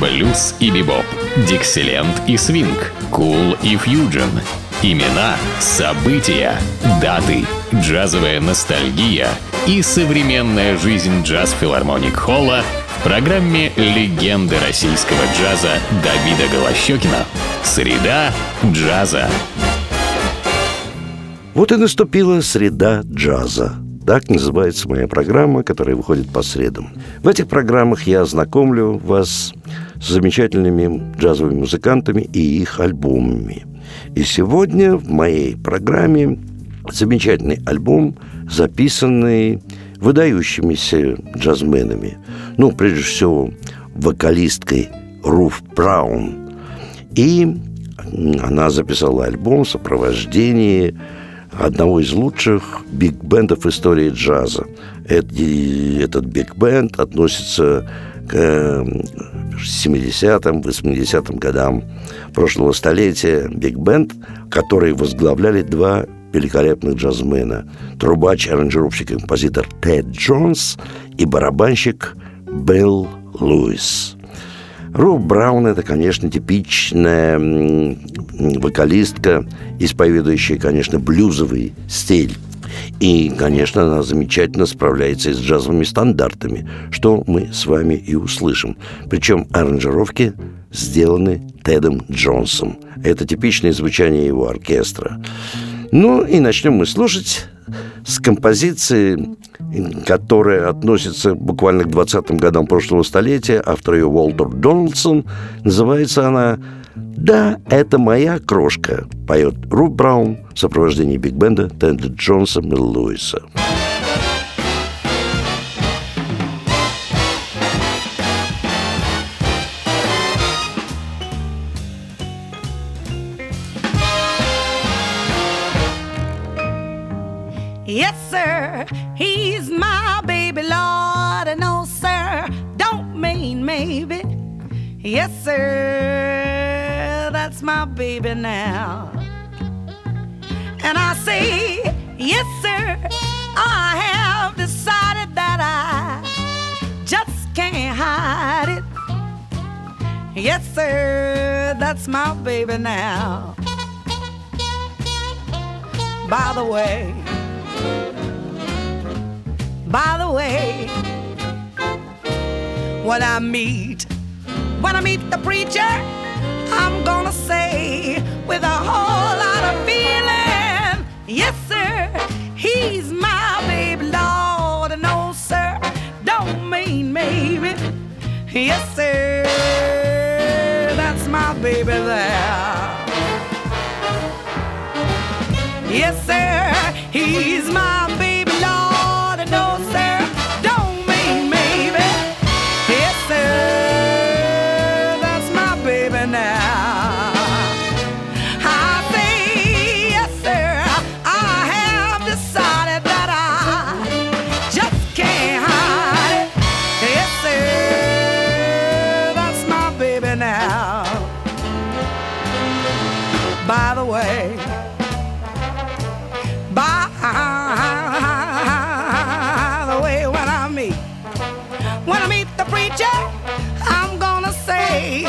блюз и бибоп, дикселент и свинг, кул и фьюджен. Имена, события, даты, джазовая ностальгия и современная жизнь джаз-филармоник Холла в программе «Легенды российского джаза» Давида Голощекина. Среда джаза. Вот и наступила среда джаза. Так называется моя программа, которая выходит по средам. В этих программах я знакомлю вас с замечательными джазовыми музыкантами и их альбомами. И сегодня в моей программе замечательный альбом, записанный выдающимися джазменами. Ну, прежде всего, вокалисткой Руф Браун. И она записала альбом в сопровождении одного из лучших биг-бендов истории джаза. Этот биг-бенд относится к 70-м, 80-м годам прошлого столетия. Биг-бенд, который возглавляли два великолепных джазмена. Трубач, аранжировщик и композитор Тед Джонс и барабанщик Билл Луис. Роб Браун – это, конечно, типичная вокалистка, исповедующая, конечно, блюзовый стиль. И, конечно, она замечательно справляется и с джазовыми стандартами, что мы с вами и услышим. Причем аранжировки сделаны Тедом Джонсом. Это типичное звучание его оркестра. Ну и начнем мы слушать с композиции, которая относится буквально к 20-м годам прошлого столетия, автор ее Уолтер Дональдсон. Называется она «Да, это моя крошка», поет Руб Браун в сопровождении биг-бенда Тенда Джонса и Луиса. Yes, sir, he's my baby, Lord. No, sir, don't mean maybe. Yes, sir, that's my baby now. And I say, yes, sir, I have decided that I just can't hide it. Yes, sir, that's my baby now. By the way, by the way, when I meet, when I meet the preacher, I'm gonna say with a whole lot of feeling, yes, sir, he's my baby, Lord. No, sir, don't mean maybe. Yes, sir, that's my baby there. Yes, sir, he's my meet, when I meet the preacher, I'm gonna say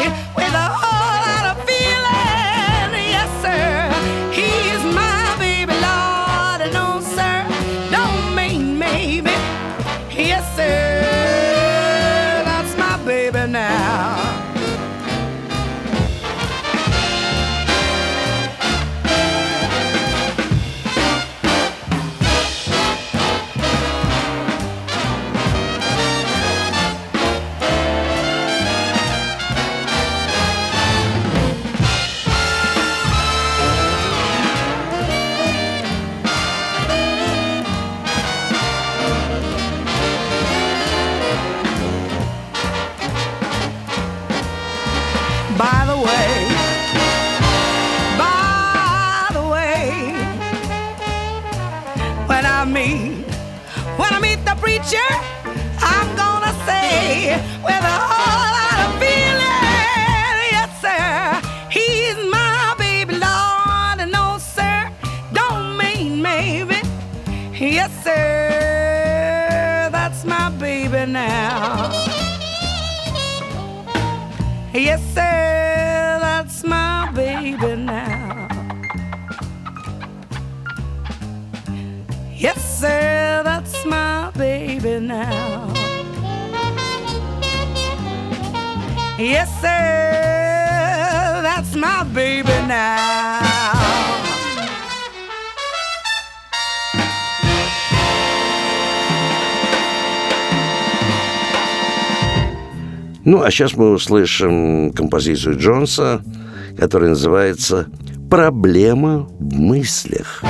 baby now. Yes, sir, that's my baby now. Yes, sir, that's my baby now. Yes, sir, that's my baby now. Ну, а сейчас мы услышим композицию Джонса, которая называется «Проблема в мыслях».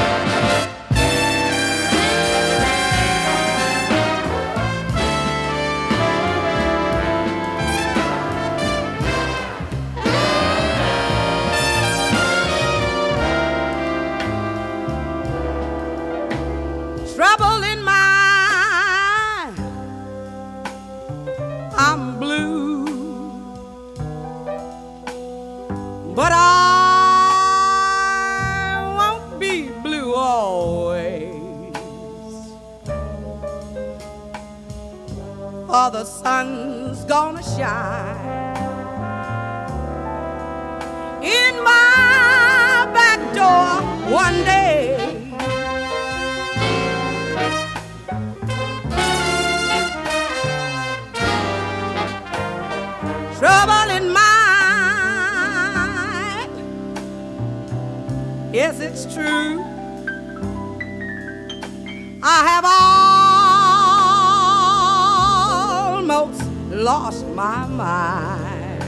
For the sun's gonna shine in my back door one day. trouble in mind. Yes, it's true. I have almost lost my mind.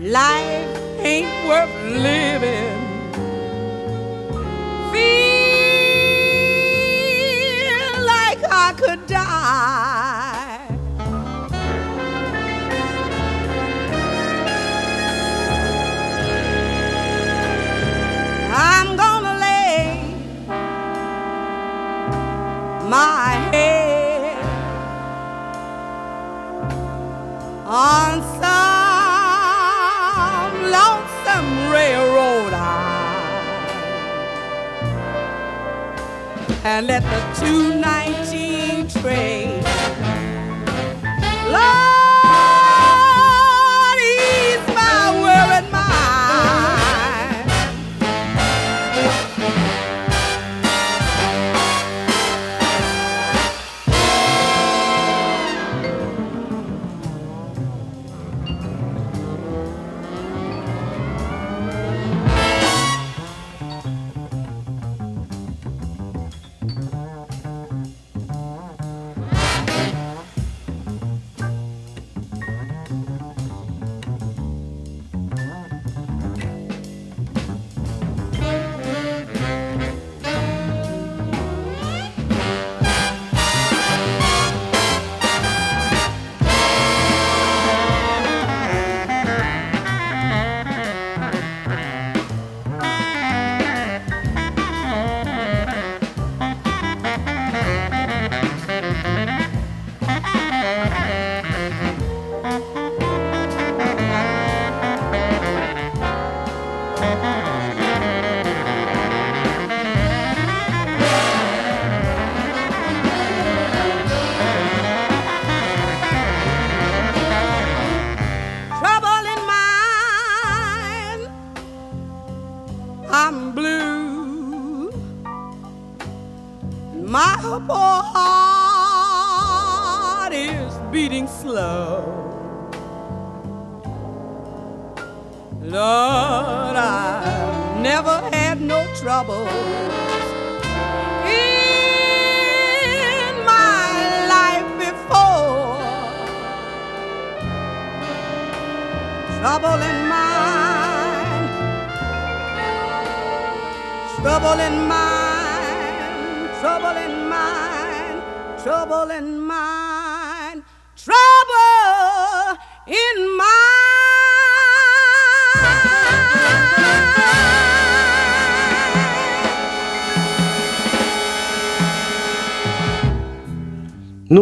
Life ain't worth living. On some lonesome railroad eye and let the 219 train. Lord,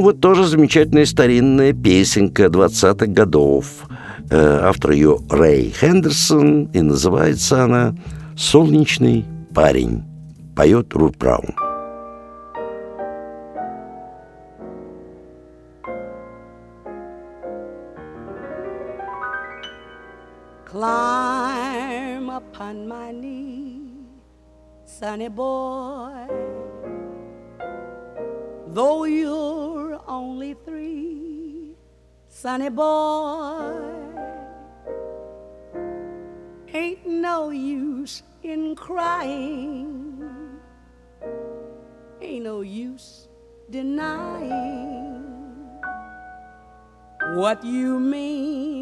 Ну вот тоже замечательная старинная песенка 20-х годов. Э, автор ее Рэй Хендерсон, и называется она «Солнечный парень». Поет Рут Браун. Climb upon my knee, sunny boy, though you're Sonny boy, ain't no use in crying, ain't no use denying what you mean.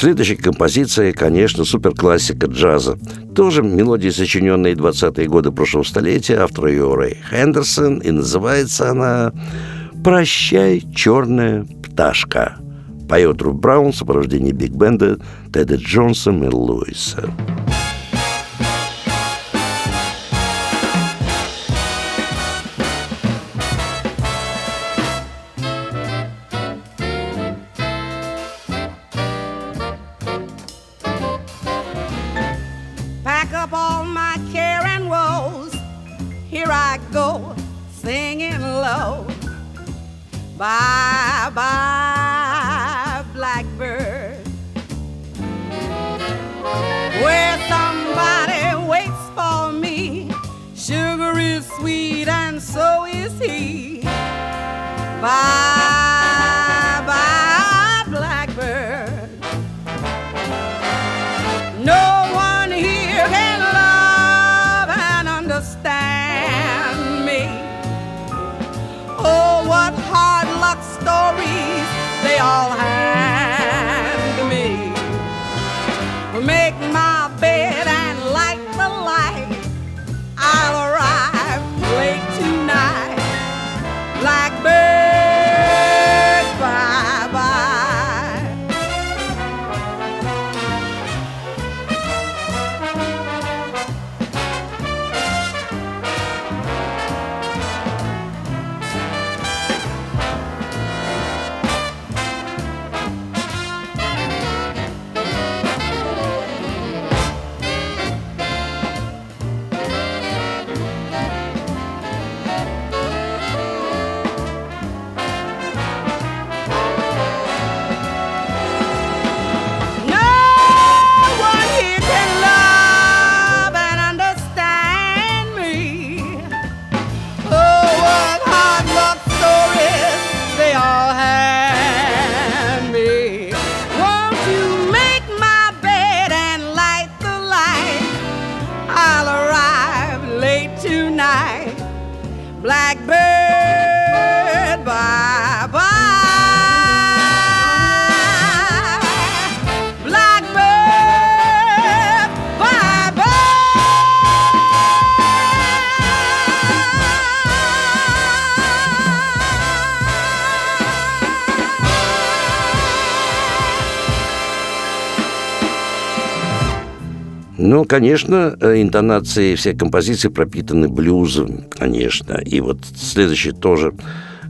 Следующая композиция, конечно, суперклассика джаза. Тоже мелодии, сочиненные 20-е годы прошлого столетия, автор ее Рэй Хендерсон, и называется она «Прощай, черная пташка». Поет Руб Браун в сопровождении биг-бенда Теда Джонса и Луиса. Ну, конечно, э, интонации всей композиции пропитаны блюзом, конечно. И вот следующий тоже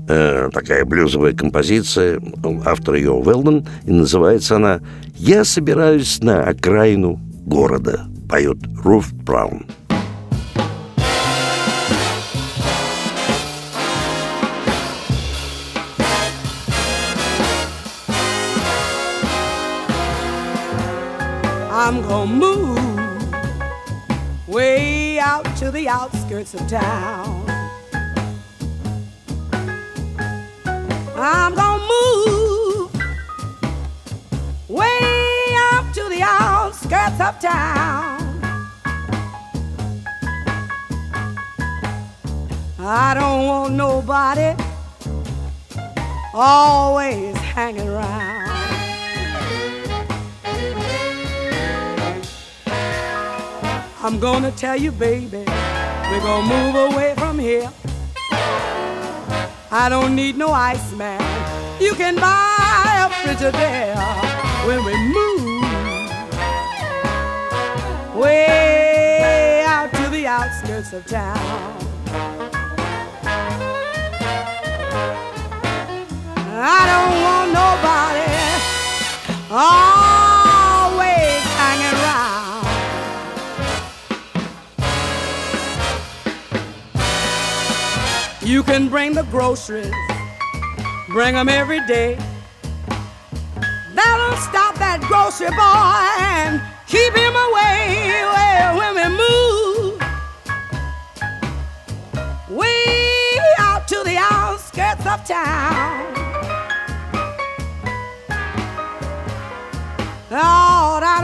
э, такая блюзовая композиция, автор ее Уэлдон, и называется она «Я собираюсь на окраину города», поет Руф Браун. I'm gonna move way out to the outskirts of town. I'm gonna move way out to the outskirts of town. I don't want nobody always hanging around. I'm gonna tell you, baby, we're gonna move away from here. I don't need no ice man. You can buy a Frigidaire when we move way out to the outskirts of town. I don't want nobody. Oh, You can bring the groceries, bring them every day. That'll stop that grocery boy and keep him away. Well, when we move way out to the outskirts of town. Lord, I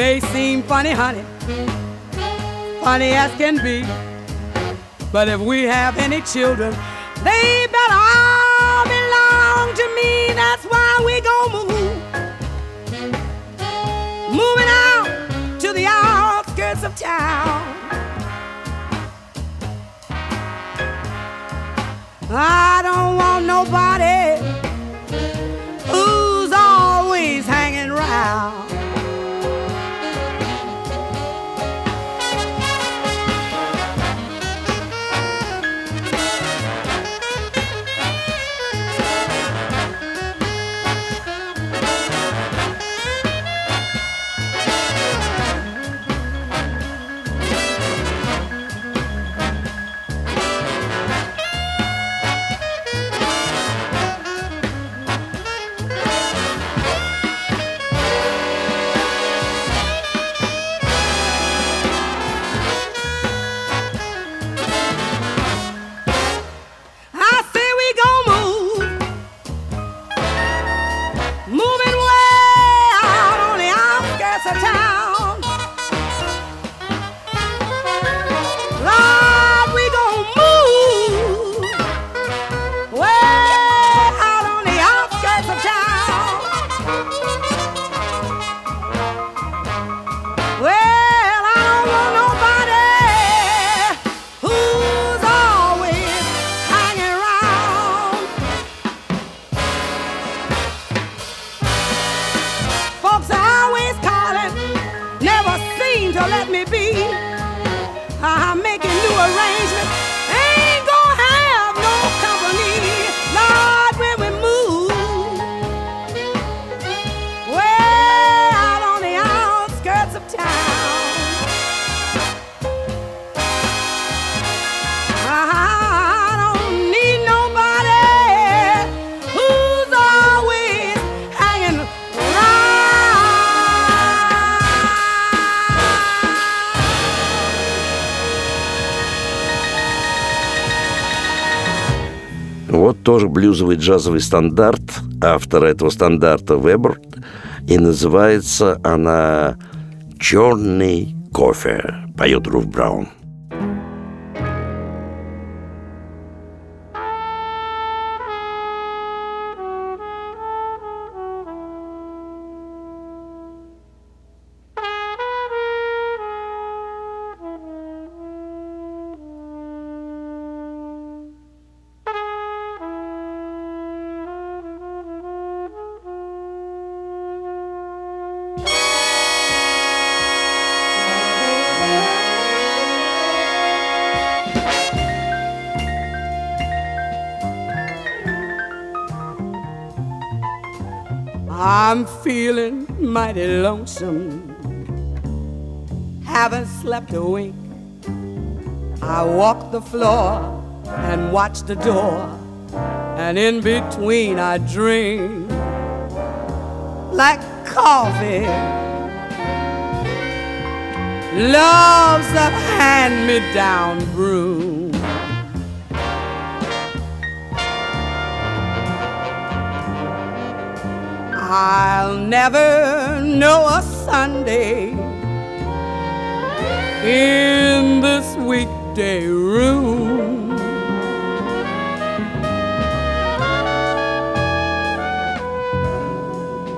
may seem funny, honey, funny as can be. But if we have any children, they better all belong to me. That's why we gon' move. Moving out to the outskirts of town. I don't want nobody блюзовый джазовый стандарт автора этого стандарта Вебер. И называется она «Черный кофе», поет Руф Браун. I'm feeling mighty lonesome. Haven't slept a wink. I walk the floor and watch the door, and in between I drink like coffee. Love's a hand me down brew. I'll never know a Sunday in this weekday room.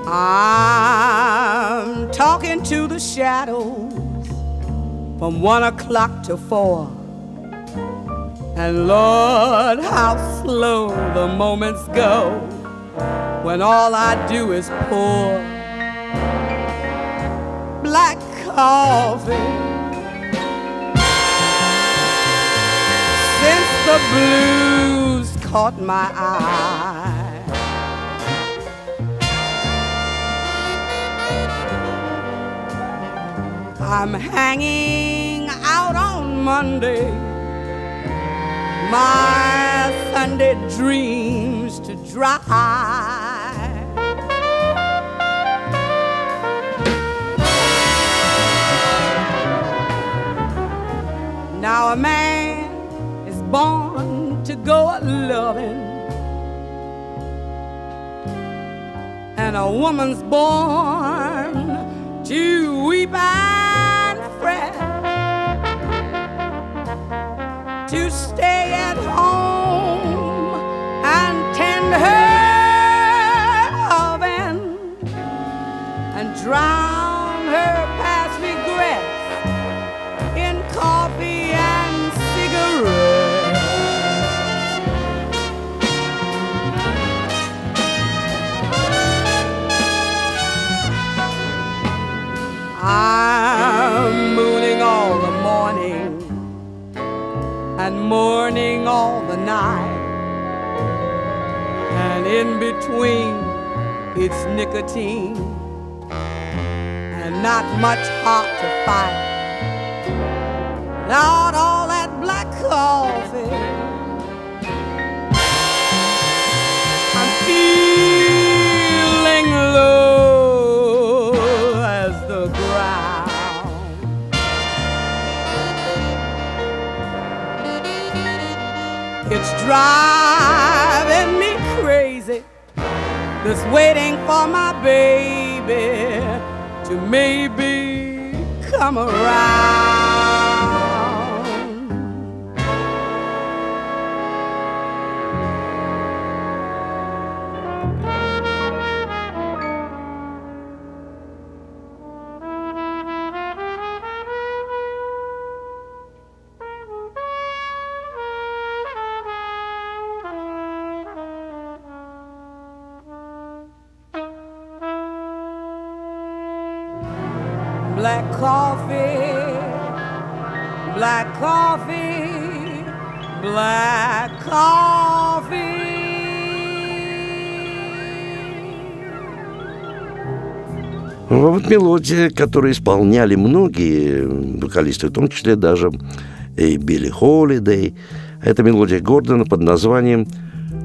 I'm talking to the shadows from one o'clock to four. And Lord, how slow the moments go when all I do is pour black coffee. Since the blues caught my eye, I'm hanging out on Monday. My Sunday dreams to dry. Now a man is born to go a loving, and a woman's born to weep and between it's nicotine and not much heart to fight. Not all that black coffee. I'm feeling low as the ground. It's driving This waiting for my baby to maybe come around. Black coffee, black coffee, black coffee. Ну, Вот мелодия, которую исполняли многие вокалисты, в том числе даже и Билли Холидей. Это мелодия Гордона под названием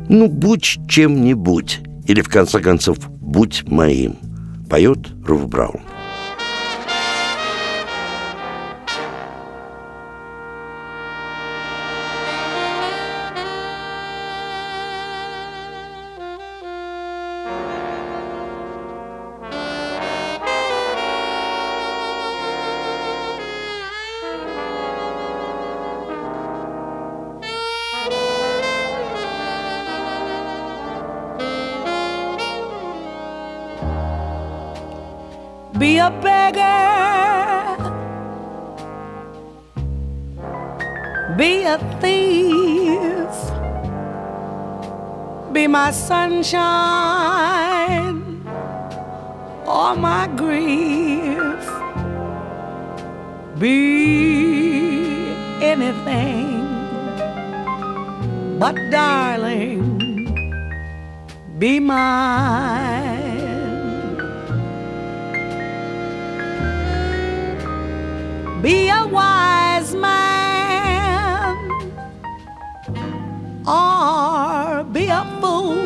«Ну, будь чем-нибудь» или, в конце концов, «Будь моим». Поет Руф Браун. be a thief. Be my sunshine or my grief. Be anything. But darling, be mine. Be a wise man or be a fool.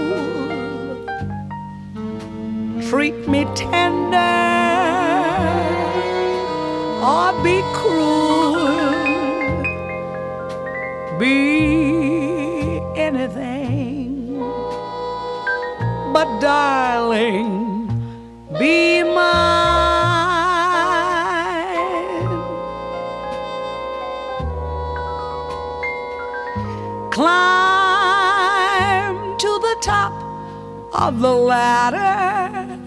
Treat me tender or be cruel. Be anything, but darling, be of the ladder.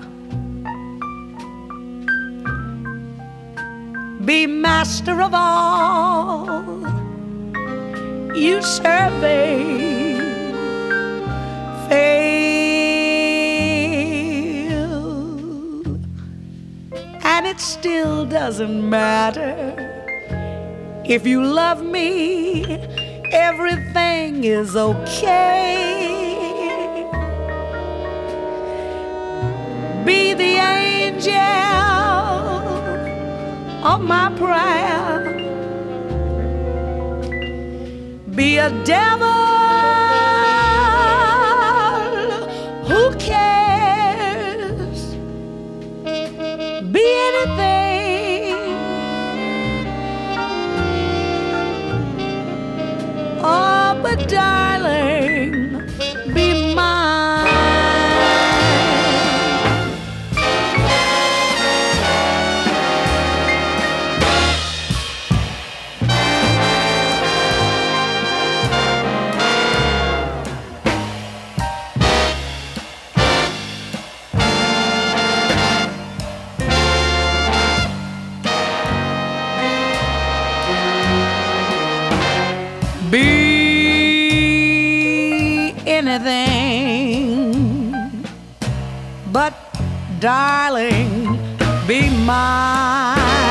Be master of all you survey. Fail, and it still doesn't matter if you love me everything is okay. Be the angel of my prayer. Be a devil Be anything, but darling, be mine.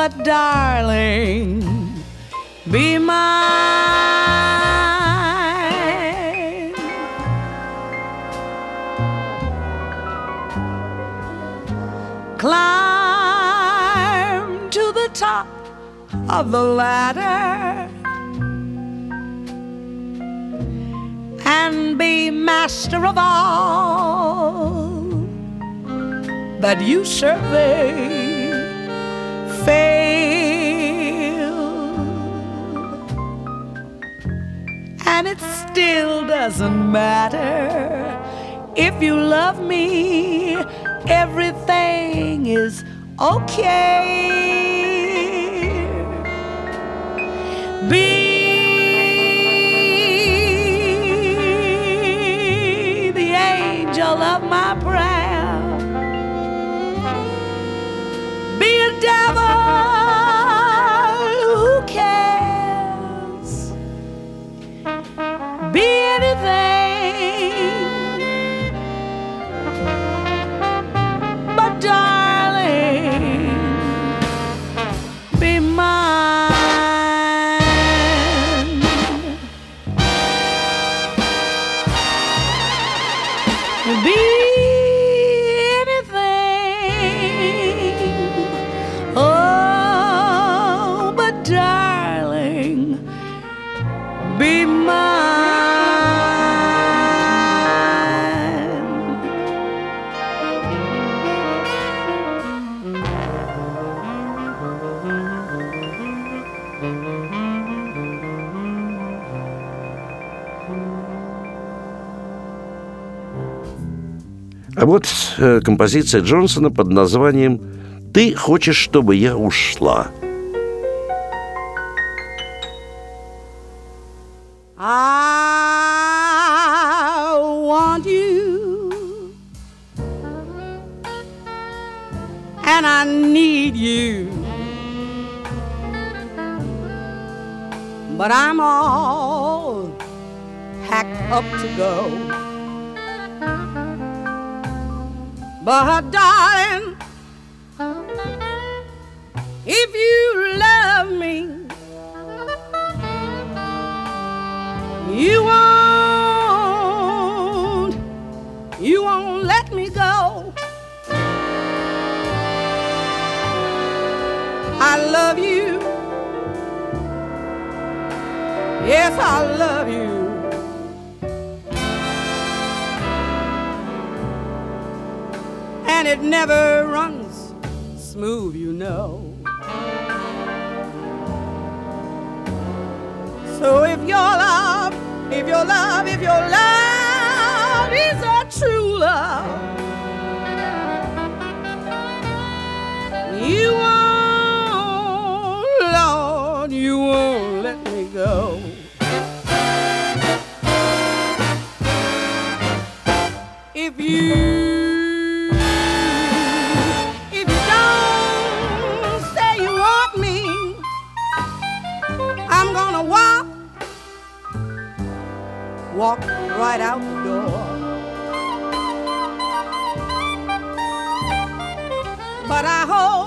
But darling, be mine. Climb to the top of the ladder and be master of all that you survey. Fail, and it still doesn't matter if you love me, everything is okay. Be the angel of my А вот э, композиция Джонсона под названием «Ты хочешь, чтобы я ушла». I want you. And I need you. But I'm all packed up to go. But darling, if you love me, you won't, you won't let me go. I love you. Yes, I love you. And it never runs smooth, you know. So if your love, if your love, if your love is a true love, walk right out the door. But I hope,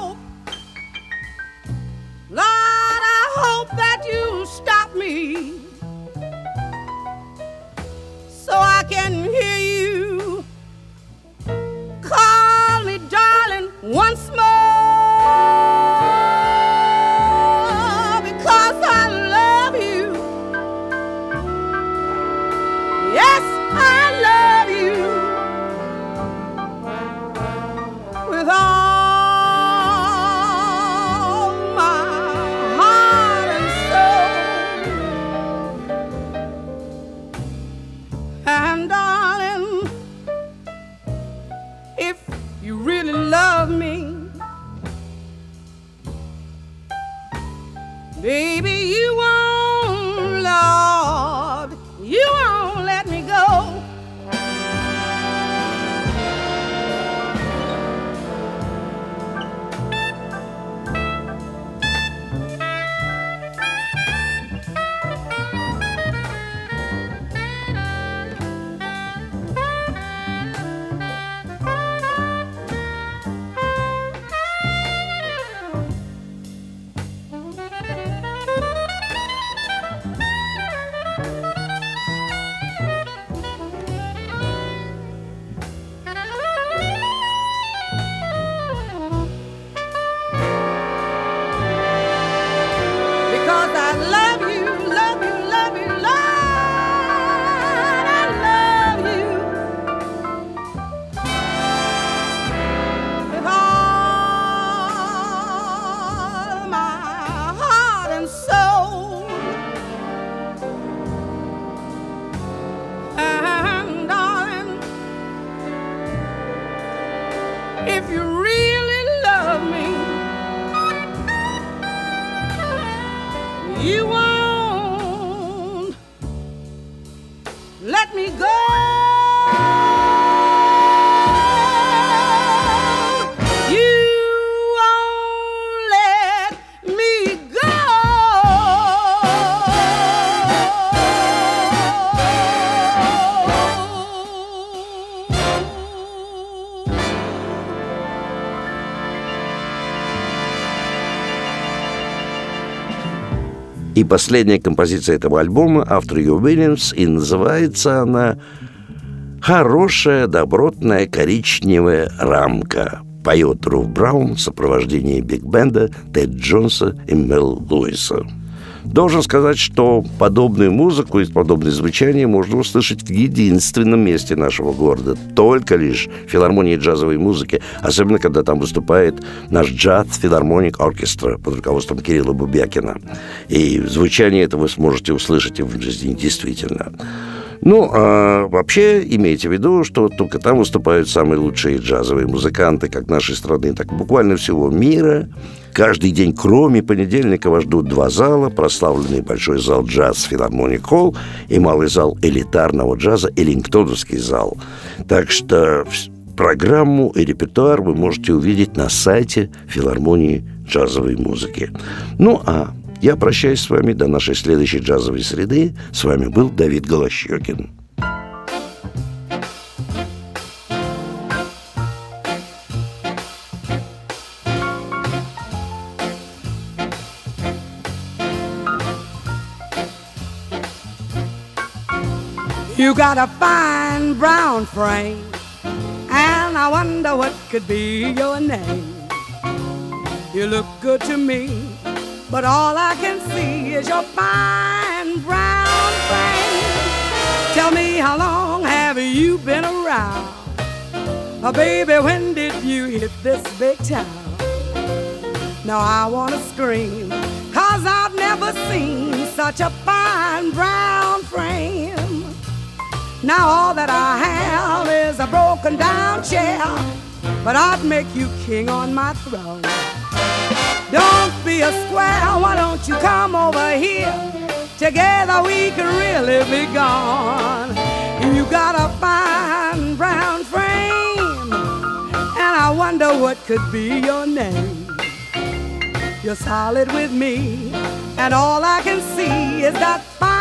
последняя композиция этого альбома, автор ее Уильямс, и называется она «Хорошая, добротная коричневая рамка». Поет Руф Браун в сопровождении биг-бенда Тед Джонса и Мел Луиса. Должен сказать, что подобную музыку и подобное звучание можно услышать в единственном месте нашего города. Только лишь в филармонии джазовой музыки. Особенно, когда там выступает наш джаз филармоник оркестра под руководством Кирилла Бубякина. И звучание это вы сможете услышать в жизни действительно. Ну, а вообще имейте в виду, что только там выступают самые лучшие джазовые музыканты как нашей страны, так буквально всего мира. Каждый день, кроме понедельника, вас ждут два зала, прославленный большой зал джаз Филармоник Холл и малый зал элитарного джаза Эллингтоновский зал. Так что программу и репертуар вы можете увидеть на сайте филармонии джазовой музыки. Ну, а Я прощаюсь с вами до нашей следующей джазовой среды. С вами был Давид Голощекин. You got a fine brown frame, and I wonder what could be your name. You look good to me, but all I can see is your fine brown frame. Tell me how long have you been around? Oh, baby, when did you hit this big town? Now I wanna scream, cause I've never seen such a fine brown frame. Now all that I have is a broken down chair, but I'd make you king on my throne. Don't be a square, why don't you come over here? Together we can really be gone. You got a fine brown frame, and I wonder what could be your name. You're solid with me, and all I can see is that fine